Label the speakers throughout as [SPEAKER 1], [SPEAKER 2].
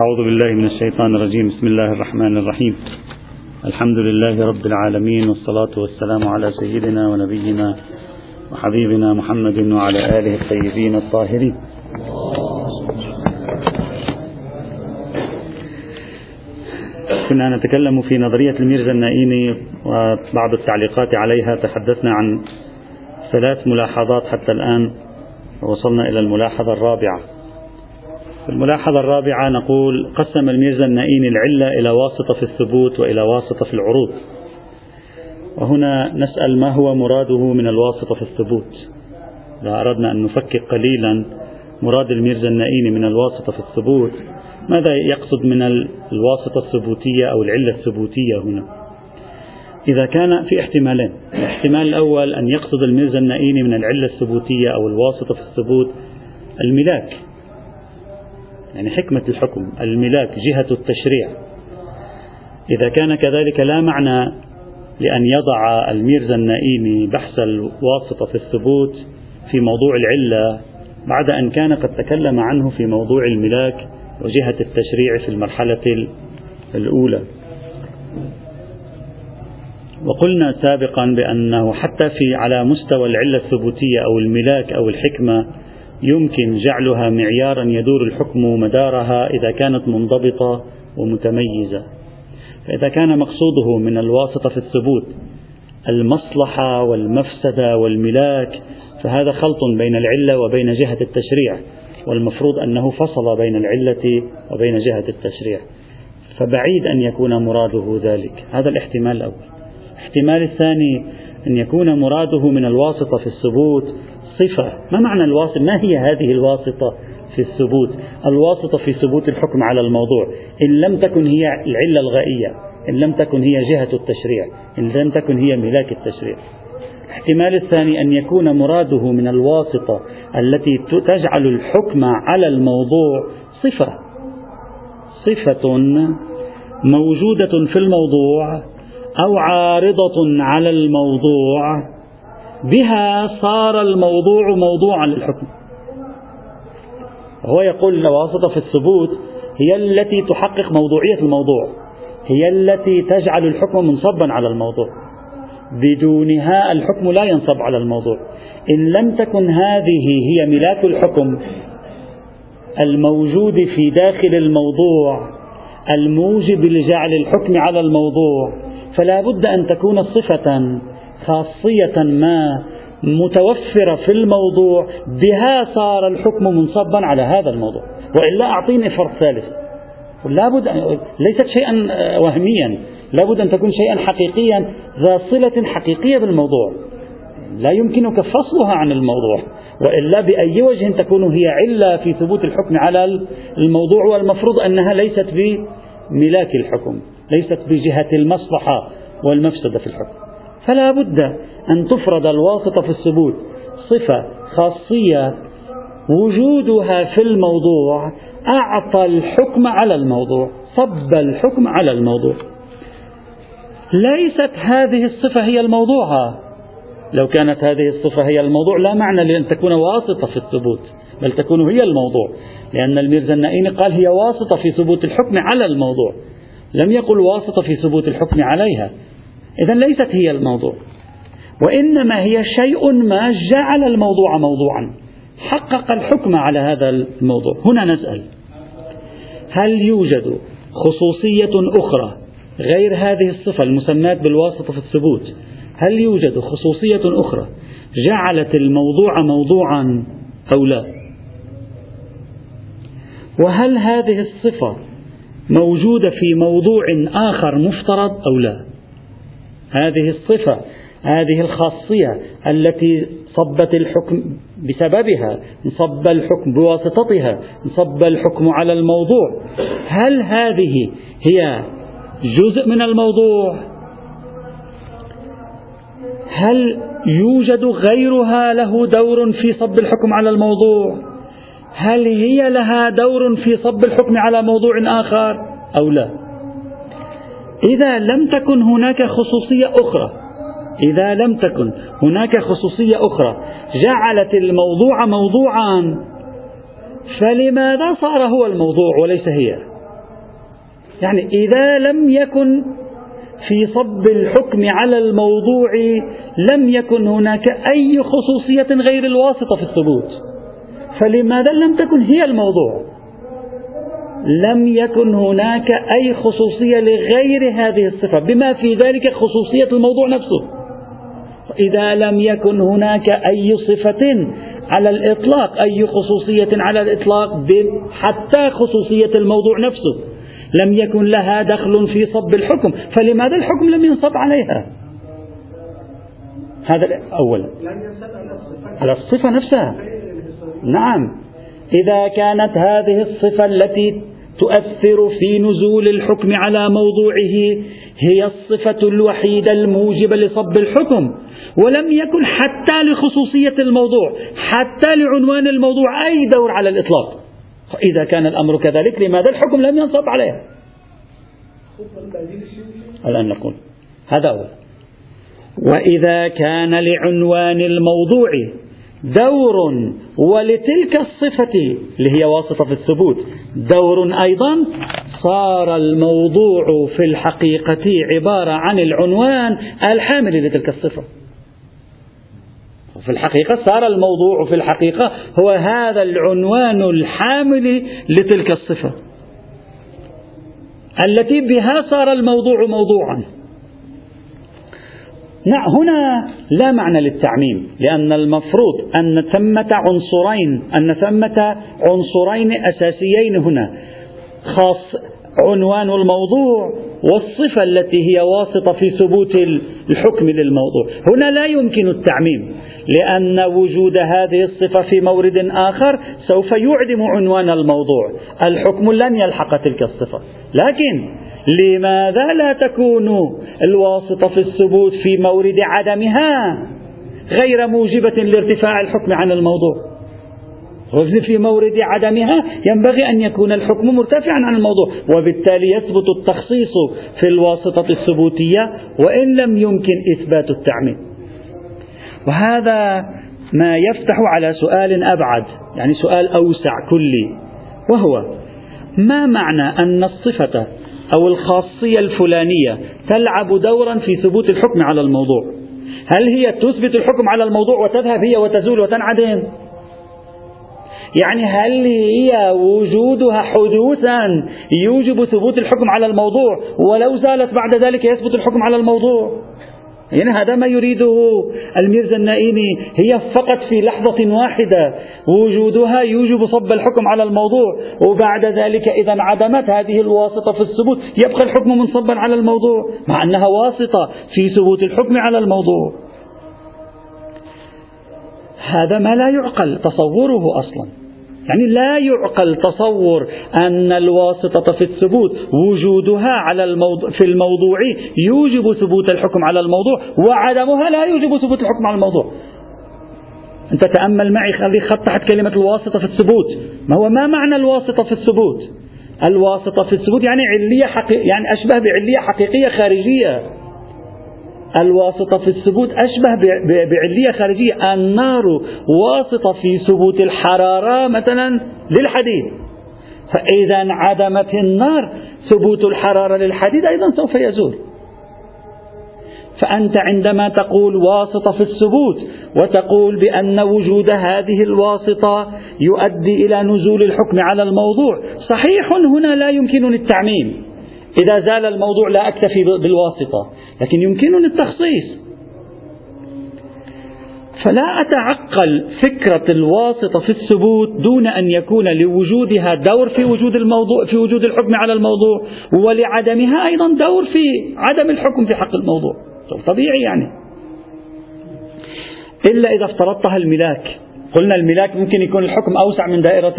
[SPEAKER 1] أعوذ بالله من الشيطان الرجيم. بسم الله الرحمن الرحيم. الحمد لله رب العالمين والصلاة والسلام على سيدنا ونبينا وحبيبنا محمد وعلى آله الطيبين الطاهرين. كنا نتكلم في نظرية الميرزا النائيني وبعض التعليقات عليها. تحدثنا عن ثلاث ملاحظات حتى الآن وصلنا إلى الملاحظة الرابعة. الملاحظة الرابعة نقول قسم الميرزا النائيني العلة إلى واسطة في الثبوت وإلى واسطة في العروض. وهنا نسأل ما هو مراده من الواسطة في الثبوت؟ إذا أردنا أن نفكك قليلا مراد الميرزا النائيني من الواسطة في الثبوت ماذا يقصد من الواسطة الثبوتية أو العلة الثبوتية هنا؟ إذا كان في احتمالين الاحتمال الأول أن يقصد الميرزا النائيني من العلة الثبوتية أو الواسطة في الثبوت الملاك. يعني حكمة الحكم الملاك جهة التشريع. إذا كان كذلك لا معنى لأن يضع الميرزا النائيني بحث الواسطة في الثبوت في موضوع العلة بعد أن كان قد تكلم عنه في موضوع الملاك وجهة التشريع في المرحلة الأولى. وقلنا سابقا بأنه حتى في على مستوى العلة الثبوتية أو الملاك أو الحكمة يمكن جعلها معيارا يدور الحكم مدارها إذا كانت منضبطة ومتميزة. فإذا كان مقصوده من الواسطة في الثبوت المصلحة والمفسدة والملاك فهذا خلط بين العلة وبين جهة التشريع والمفروض أنه فصل بين العلة وبين جهة التشريع. فبعيد أن يكون مراده ذلك. هذا الاحتمال الأول. الاحتمال الثاني أن يكون مراده من الواسطة في الثبوت صفة. ما معنى الواسطة؟ ما هي هذه الواسطة في الثبوت؟ الواسطة في ثبوت الحكم على الموضوع. إن لم تكن هي العلة الغائية إن لم تكن هي جهة التشريع إن لم تكن هي ملاك التشريع. الاحتمال الثاني أن يكون مراده من الواسطة التي تجعل الحكم على الموضوع صفة. صفة موجودة في الموضوع أو عارضة على الموضوع بها صار الموضوع موضوعا للحكم. هو يقول الواسطة في الثبوت هي التي تحقق موضوعية الموضوع هي التي تجعل الحكم منصبا على الموضوع. بدونها الحكم لا ينصب على الموضوع. إن لم تكن هذه هي ملاك الحكم الموجود في داخل الموضوع الموجب لجعل الحكم على الموضوع فلا بد أن تكون صفة خاصية ما متوفرة في الموضوع بها صار الحكم منصبا على هذا الموضوع. وإلا أعطيني فرق ثالث. لابد ليست شيئا وهميا. لابد أن تكون شيئا حقيقيا ذا صلة حقيقية بالموضوع. لا يمكنك فصلها عن الموضوع. وإلا بأي وجه تكون هي علة في ثبوت الحكم على الموضوع والمفروض أنها ليست بملاك الحكم. ليست بجهة المصلحة والمفسدة في الحكم. فلا بد أن تفرض الواسطة في الثبوت. صفة خاصية وجودها في الموضوع أعطى الحكم على الموضوع صب الحكم على الموضوع. ليست هذه الصفة هي الموضوع. لو كانت هذه الصفة هي الموضوع لا معنى لأن تكون واسطة في الثبوت بل تكون هي الموضوع. لأن الميرزا النائيني قال هي واسطة في ثبوت الحكم على الموضوع. لم يقل واسطة في ثبوت الحكم عليها. إذا ليست هي الموضوع. وإنما هي شيء ما جعل الموضوع موضوعا. حقق الحكم على هذا الموضوع. هنا نسأل. هل يوجد خصوصية أخرى غير هذه الصفة المسماة بالواسطة في الثبوت؟ هل يوجد خصوصية أخرى جعلت الموضوع موضوعا أو لا؟ وهل هذه الصفة موجودة في موضوع آخر مفترض أو لا. هذه الصفة هذه الخاصية التي صبت الحكم بسببها انصب الحكم بواسطتها انصب الحكم على الموضوع. هل هذه هي جزء من الموضوع؟ هل يوجد غيرها له دور في صب الحكم على الموضوع؟ هل هي لها دور في صب الحكم على موضوع آخر أو لا؟ إذا لم تكن هناك خصوصية أخرى إذا لم تكن هناك خصوصية أخرى جعلت الموضوع موضوعا فلماذا صار هو الموضوع وليس هي؟ يعني إذا لم يكن في صب الحكم على الموضوع لم يكن هناك أي خصوصية غير الواسطة في الثبوت. فلماذا لم تكن هي الموضوع؟ لم يكن هناك أي خصوصية لغير هذه الصفة بما في ذلك خصوصية الموضوع نفسه. إذا لم يكن هناك أي صفة على الإطلاق أي خصوصية على الإطلاق حتى خصوصية الموضوع نفسه. لم يكن لها دخل في صب الحكم فلماذا الحكم لم ينصب عليها؟ هذا أولا على الصفة نفسها. نعم. إذا كانت هذه الصفة التي تؤثر في نزول الحكم على موضوعه هي الصفة الوحيدة الموجبة لصب الحكم ولم يكن حتى لخصوصية الموضوع حتى لعنوان الموضوع أي دور على الإطلاق. إذا كان الأمر كذلك لماذا الحكم لم ينصب عليه؟ الآن نقول. هذا هو وإذا كان لعنوان الموضوع دور ولتلك الصفة اللي هي واسطة في الثبوت. دور أيضا صار الموضوع في الحقيقة عبارة عن العنوان الحامل لتلك الصفة. في الحقيقة صار الموضوع في الحقيقة هو هذا العنوان الحامل لتلك الصفة. التي بها صار الموضوع موضوعا. هنا لا معنى للتعميم لأن المفروض أن ثمة عنصرين أن ثمة عنصرين أساسيين هنا خاص عنوان الموضوع والصفة التي هي واسطة في ثبوت الحكم للموضوع. هنا لا يمكن التعميم لأن وجود هذه الصفة في مورد آخر سوف يعدم عنوان الموضوع الحكم لن يلحق تلك الصفة. لكن لماذا لا تكون الواسطة في الثبوت في مورد عدمها غير موجبة لارتفاع الحكم عن الموضوع؟ في مورد عدمها ينبغي أن يكون الحكم مرتفعا عن الموضوع وبالتالي يثبت التخصيص في الواسطة الثبوتية وإن لم يمكن إثبات التعميم. وهذا ما يفتح على سؤال أبعد يعني سؤال أوسع كلي وهو ما معنى أن الصفة أو الخاصية الفلانية تلعب دورا في ثبوت الحكم على الموضوع. هل هي تثبت الحكم على الموضوع وتذهب هي وتزول وتنعدم؟ يعني هل هي وجودها حدوثا يوجب ثبوت الحكم على الموضوع ولو زالت بعد ذلك يثبت الحكم على الموضوع؟ يعني هذا ما يريده الميرزا النائيني هي فقط في لحظة واحدة وجودها يوجب صب الحكم على الموضوع وبعد ذلك إذا انعدمت هذه الواسطة في الثبوت يبقى الحكم منصبا على الموضوع مع أنها واسطة في ثبوت الحكم على الموضوع. هذا ما لا يعقل تصوره أصلا. يعني لا يعقل تصور أن الواسطة في الثبوت وجودها على الموضوع في الموضوع يوجب ثبوت الحكم على الموضوع وعدمها لا يوجب ثبوت الحكم على الموضوع. أنت تأمل معي هذه خط تحت كلمة الواسطة في الثبوت. ما هو ما معنى الواسطة في الثبوت؟ الواسطة في الثبوت يعني علية حقيقية يعني أشبه بعلية حقيقية خارجية. الواسطة في الثبوت أشبه بعلية خارجية. النار واسطة في ثبوت الحرارة مثلا للحديد. فإذا انعدمت النار ثبوت الحرارة للحديد أيضا سوف يزول. فأنت عندما تقول واسطة في الثبوت وتقول بأن وجود هذه الواسطة يؤدي إلى نزول الحكم على الموضوع صحيح هنا لا يمكنني التعميم. إذا زال الموضوع لا أكتفي بالواسطة. لكن يمكنني التخصيص. فلا أتعقل فكرة الواسطة في الثبوت دون أن يكون لوجودها دور في وجود الموضوع في وجود الحكم على الموضوع ولعدمها أيضا دور في عدم الحكم في حق الموضوع. طبيعي يعني. إلا إذا افترضتها الملاك. قلنا الملاك ممكن يكون الحكم أوسع من دائرة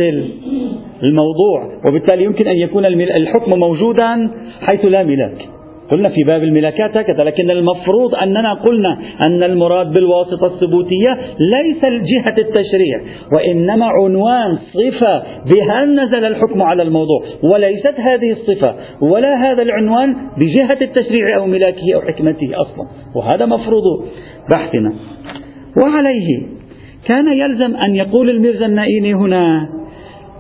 [SPEAKER 1] الموضوع وبالتالي يمكن أن يكون الحكم موجودا حيث لا ملاك. قلنا في باب الملاكات هكذا لكن المفروض أننا قلنا أن المراد بالواسطة الثبوتية ليس جهة التشريع وإنما عنوان صفة بها نزل الحكم على الموضوع وليست هذه الصفة ولا هذا العنوان بجهة التشريع أو ملاكه أو حكمته أصلا وهذا مفروض بحثنا. وعليه كان يلزم أن يقول الميرزا النائيني هنا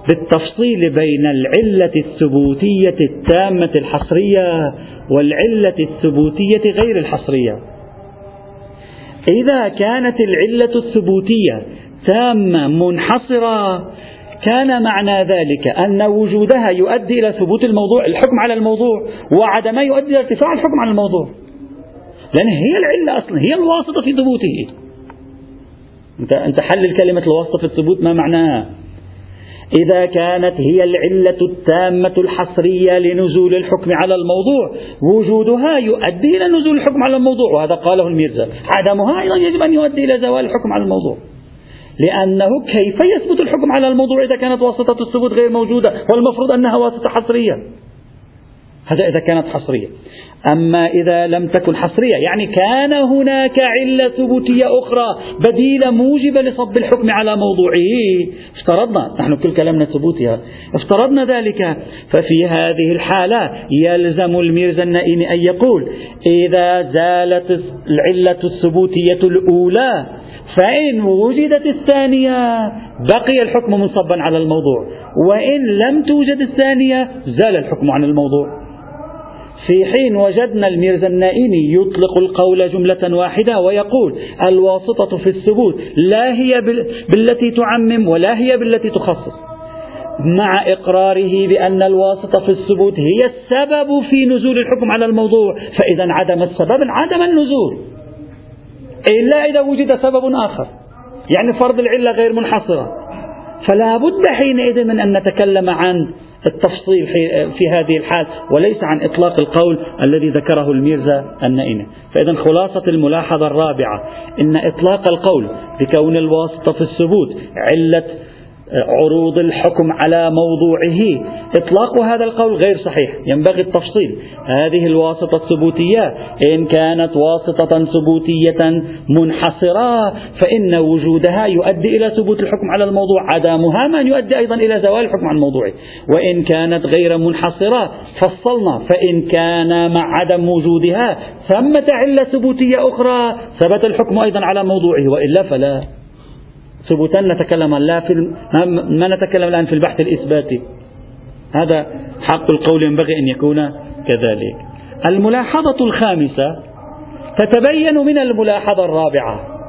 [SPEAKER 1] بالتفصيل بين العلة الثبوتية التامة الحصرية والعلة الثبوتية غير الحصرية. إذا كانت العلة الثبوتية تامة منحصرة كان معنى ذلك أن وجودها يؤدي إلى ثبوت الموضوع الحكم على الموضوع وعدمه يؤدي إلى ارتفاع الحكم على الموضوع. لأن هي العلة أصلا هي الواسطة في ثبوته. أنت أنت حلل كلمة الواسطة في الثبوت ما معناها؟ إذا كانت هي العلة التامة الحصرية لنزول الحكم على الموضوع وجودها يؤدي إلى نزول الحكم على الموضوع وهذا قاله الميرزا. عدمها أيضا يجب أن يؤدي إلى زوال الحكم على الموضوع. لأنه كيف يثبت الحكم على الموضوع إذا كانت واسطة الثبوت غير موجودة والمفروض أنها واسطة حصرية؟ هذا إذا كانت حصرية. أما إذا لم تكن حصرية يعني كان هناك علة ثبوتية أخرى بديلة موجبة لصب الحكم على موضوعه. افترضنا نحن كل كلامنا ثبوتها افترضنا ذلك ففي هذه الحالة يلزم الميرزا النائين أن يقول إذا زالت العلة الثبوتية الأولى فإن وجدت الثانية بقي الحكم منصبا على الموضوع وإن لم توجد الثانية زال الحكم عن الموضوع. في حين وجدنا الميرزا النائيني يطلق القول جملة واحدة ويقول الواسطة في الثبوت لا هي بالتي تعمم ولا هي بالتي تخصص. مع إقراره بأن الواسطة في الثبوت هي السبب في نزول الحكم على الموضوع فإذا عدم السبب عدم النزول. إلا إذا وجد سبب آخر يعني فرض العلة غير منحصرة. فلا بد حينئذ من أن نتكلم عن التفصيل في هذه الحال وليس عن إطلاق القول الذي ذكره الميرزا النائنة فإذا خلاصة الملاحظة الرابعة إن إطلاق القول بكون الواسطة في الثبوت علة عروض الحكم على موضوعه. إطلاق هذا القول غير صحيح. ينبغي التفصيل. هذه الواسطة الثبوتية. إن كانت واسطة ثبوتية منحصرة فإن وجودها يؤدي إلى ثبوت الحكم على الموضوع. عدمها من يؤدي أيضا إلى زوال الحكم عن موضوعه. وإن كانت غير منحصرة فصلنا. فإن كان مع عدم وجودها ثمة علة ثبوتية أخرى ثبت الحكم أيضا على موضوعه. وإلا فلا. ثبوتا نتكلم لا في ما نتكلم الآن في البحث الإثباتي. هذا حق القول ينبغي أن يكون كذلك. الملاحظة الخامسة تتبين من الملاحظة الرابعة.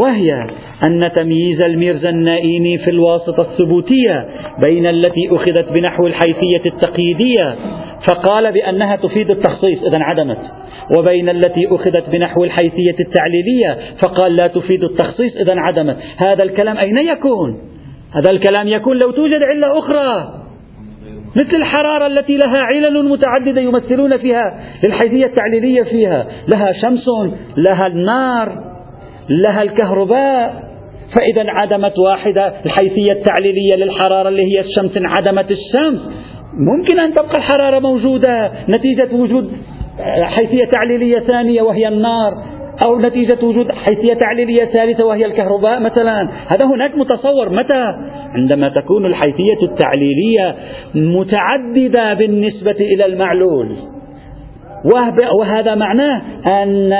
[SPEAKER 1] وهي أن تمييز الميرزا النائيني في الواسطة الثبوتية بين التي أخذت بنحو الحيثية التقييدية فقال بأنها تفيد التخصيص إذا عدمت وبين التي أخذت بنحو الحيثية التعليلية فقال لا تفيد التخصيص إذا عدمت هذا الكلام أين يكون؟ هذا الكلام يكون لو توجد علة أخرى. مثل الحرارة التي لها علل متعددة يمثلون فيها الحيثية التعليلية فيها لها شمس لها النار. لها الكهرباء. فإذا عدمت واحدة الحيثية التعليلية للحرارة اللي هي الشمس انعدمت الشمس. ممكن أن تبقى الحرارة موجودة. نتيجة وجود حيثية تعليلية ثانية وهي النار أو نتيجة وجود حيثية تعليلية ثالثة وهي الكهرباء مثلا. هذا هناك متصور. متى؟ عندما تكون الحيثية التعليلية متعددة بالنسبة إلى المعلول. وهذا معناه أن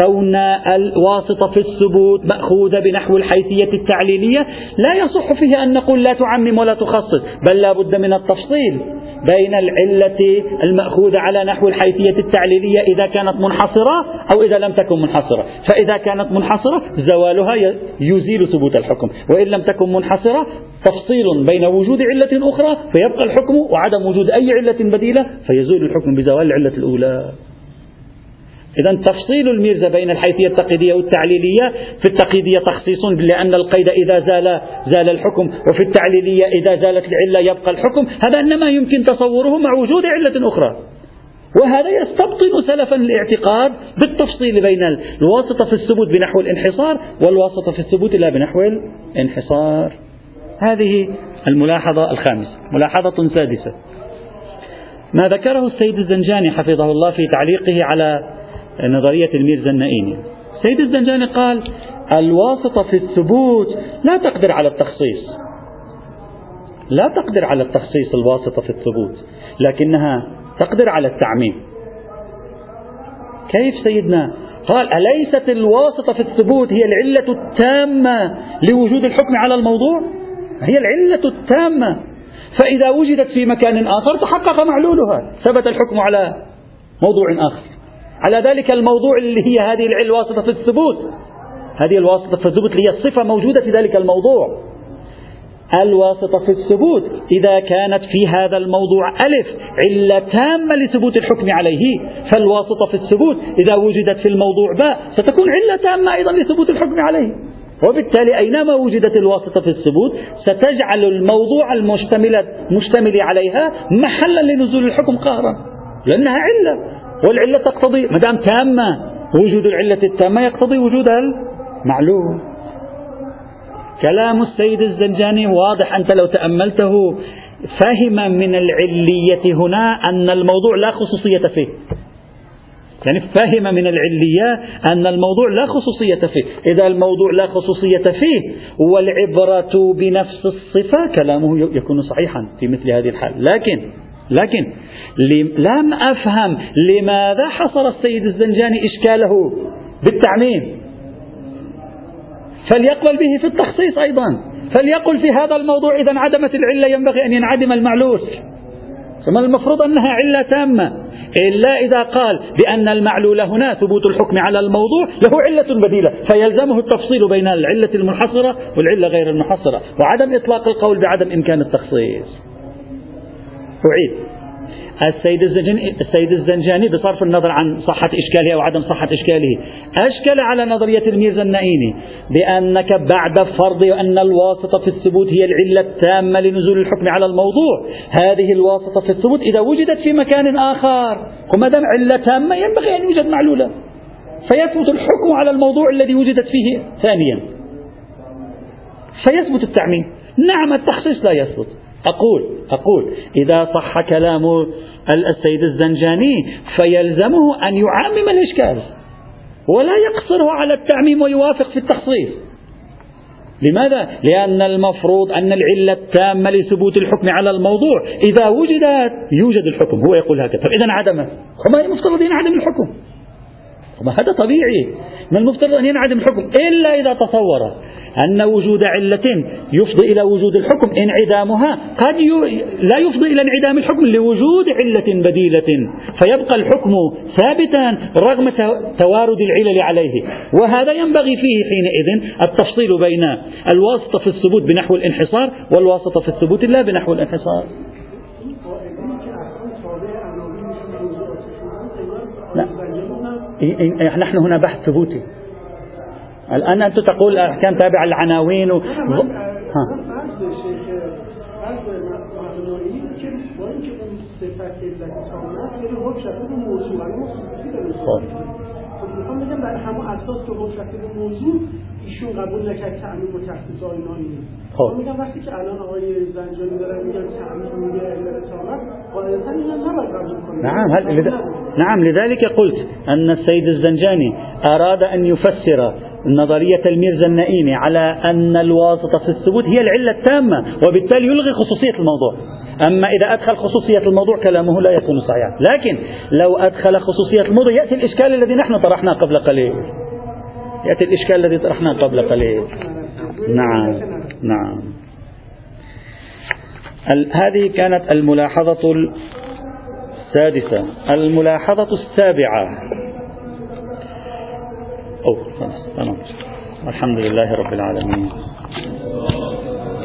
[SPEAKER 1] كون الواسطة في الثبوت مأخوذة بنحو الحيثية التعليلية لا يصح فيه أن نقول لا تعمم ولا تخصص بل لا بد من التفصيل. بين العلة المأخوذة على نحو الحيثية التعليلية إذا كانت منحصرة أو إذا لم تكن منحصرة. فإذا كانت منحصرة زوالها يزيل ثبوت الحكم. وإن لم تكن منحصرة تفصيل بين وجود علة أخرى فيبقى الحكم وعدم وجود أي علة بديلة فيزول الحكم بزوال العلة الأولى. إذا تفصيل الميرزا بين الحيثية التقييدية والتعليلية في التقييدية تخصيص لأن القيد إذا زال زال الحكم وفي التعليلية إذا زالت العلة يبقى الحكم هذا إنما يمكن تصوره مع وجود علة أخرى. وهذا يستبطن سلفا الاعتقاد بالتفصيل بين الواسطة في الثبوت بنحو الانحصار والواسطة في الثبوت لا بنحو الانحصار. هذه الملاحظة الخامسة. ملاحظة سادسة. ما ذكره السيد الزنجاني حفظه الله في تعليقه على نظرية الميرزا النائيني سيد الزنجاني قال الواسطة في الثبوت لا تقدر على التخصيص. لا تقدر على التخصيص الواسطة في الثبوت لكنها تقدر على التعميم. كيف سيدنا؟ قال أليست الواسطة في الثبوت هي العلة التامة لوجود الحكم على الموضوع؟ هي العلة التامة. فإذا وجدت في مكان آخر تحقق معلولها. ثبت الحكم على موضوع آخر. على ذلك الموضوع اللي هي هذه الواسطة في الثبوت. هذه الواسطة في الثبوت هي الصفة موجودة في ذلك الموضوع. الواسطة في الثبوت. إذا كانت في هذا الموضوع ألف علة تامة لثبوت الحكم عليه. فالواسطة في الثبوت. إذا وجدت في الموضوع باء ستكون علة تامة أيضا لثبوت الحكم عليه. وبالتالي أينما وجدت الواسطة في الثبوت ستجعل الموضوع المشتمل مشتمل عليها محلا لنزول الحكم قهرا لأنها علة. والعلة تقتضي ما دام تامة وجود العلة التامة يقتضي وجود المعلوم. كلام السيد الزنجاني واضح أنت لو تأملته فهم من العلية هنا أن الموضوع لا خصوصية فيه. يعني فهم من العلية أن الموضوع لا خصوصية فيه. إذا الموضوع لا خصوصية فيه والعبرة بنفس الصفة كلامه يكون صحيحا في مثل هذه الحال. لكن لكن لم أفهم لماذا حصر السيد الزنجاني إشكاله بالتعميم. فليقبل به في التخصيص أيضا. فليقل في هذا الموضوع إذا انعدمت العلة ينبغي أن ينعدم المعلول ثم المفروض أنها علة تامة. إلا إذا قال بأن المعلول هنا ثبوت الحكم على الموضوع له علة بديلة. فيلزمه التفصيل بين العلة المنحصرة والعلة غير المنحصرة وعدم إطلاق القول بعدم إمكان التخصيص. أعيد. السيد الزنجاني, السيد الزنجاني بصرف النظر عن صحة إشكاله أو عدم صحة إشكاله أشكل على نظرية الميرزا النائيني بأنك بعد فرض أن الواسطة في الثبوت هي العلة التامة لنزول الحكم على الموضوع. هذه الواسطة في الثبوت إذا وجدت في مكان آخر وما دام علة تامة ينبغي أن يوجد معلولة. فيثبت الحكم على الموضوع الذي وجدت فيه ثانيا. فيثبت التعميم. نعم التخصيص لا يثبت. أقول أقول إذا صح كلام السيد الزنجاني فيلزمه أن يعمم الإشكال ولا يقصره على التعميم ويوافق في التخصيص. لماذا؟ لأن المفروض أن العلة التامة لثبوت الحكم على الموضوع. إذا وجدت يوجد الحكم هو يقول هكذا. إذا انعدمت فما المفترض ينعدم الحكم. هذا طبيعي. من المفترض أن ينعدم الحكم إلا إذا تصور أن وجود علة يفضي إلى وجود الحكم انعدامها قد لا يفضي إلى انعدام الحكم لوجود علة بديلة. فيبقى الحكم ثابتا رغم توارد العلل عليه. وهذا ينبغي فيه حينئذ التفصيل بين الواسطة في الثبوت بنحو الانحصار والواسطة في الثبوت لا بنحو الانحصار. لا. نحن هنا بحث ثبوتي الآن أنت تقول الأحكام تابعة للعناوين و... ها.
[SPEAKER 2] میخوام ایشون قبول نکرد تعمیم و تخصیص اینه خب. میگم وقتی که الان آقای زنجانی دارن میگن تعمیم میگه قاعدتا اینا نباید قبول کنه
[SPEAKER 1] نعم هل. نعم لذلك قلت أن السيد الزنجاني أراد أن يفسر نظرية الميرزا النائمي على أن الواسطة في الثبوت هي العلة التامة وبالتالي يلغي خصوصية الموضوع. أما إذا أدخل خصوصية الموضوع كلامه لا يكون صحيحا. لكن لو أدخل خصوصية الموضوع يأتي الإشكال الذي نحن طرحناه قبل قليل. يأتي الإشكال الذي طرحناه قبل قليل. نعم نعم. هذه كانت الملاحظة السادسة. الملاحظة السابعة. خلاص الحمد لله رب العالمين.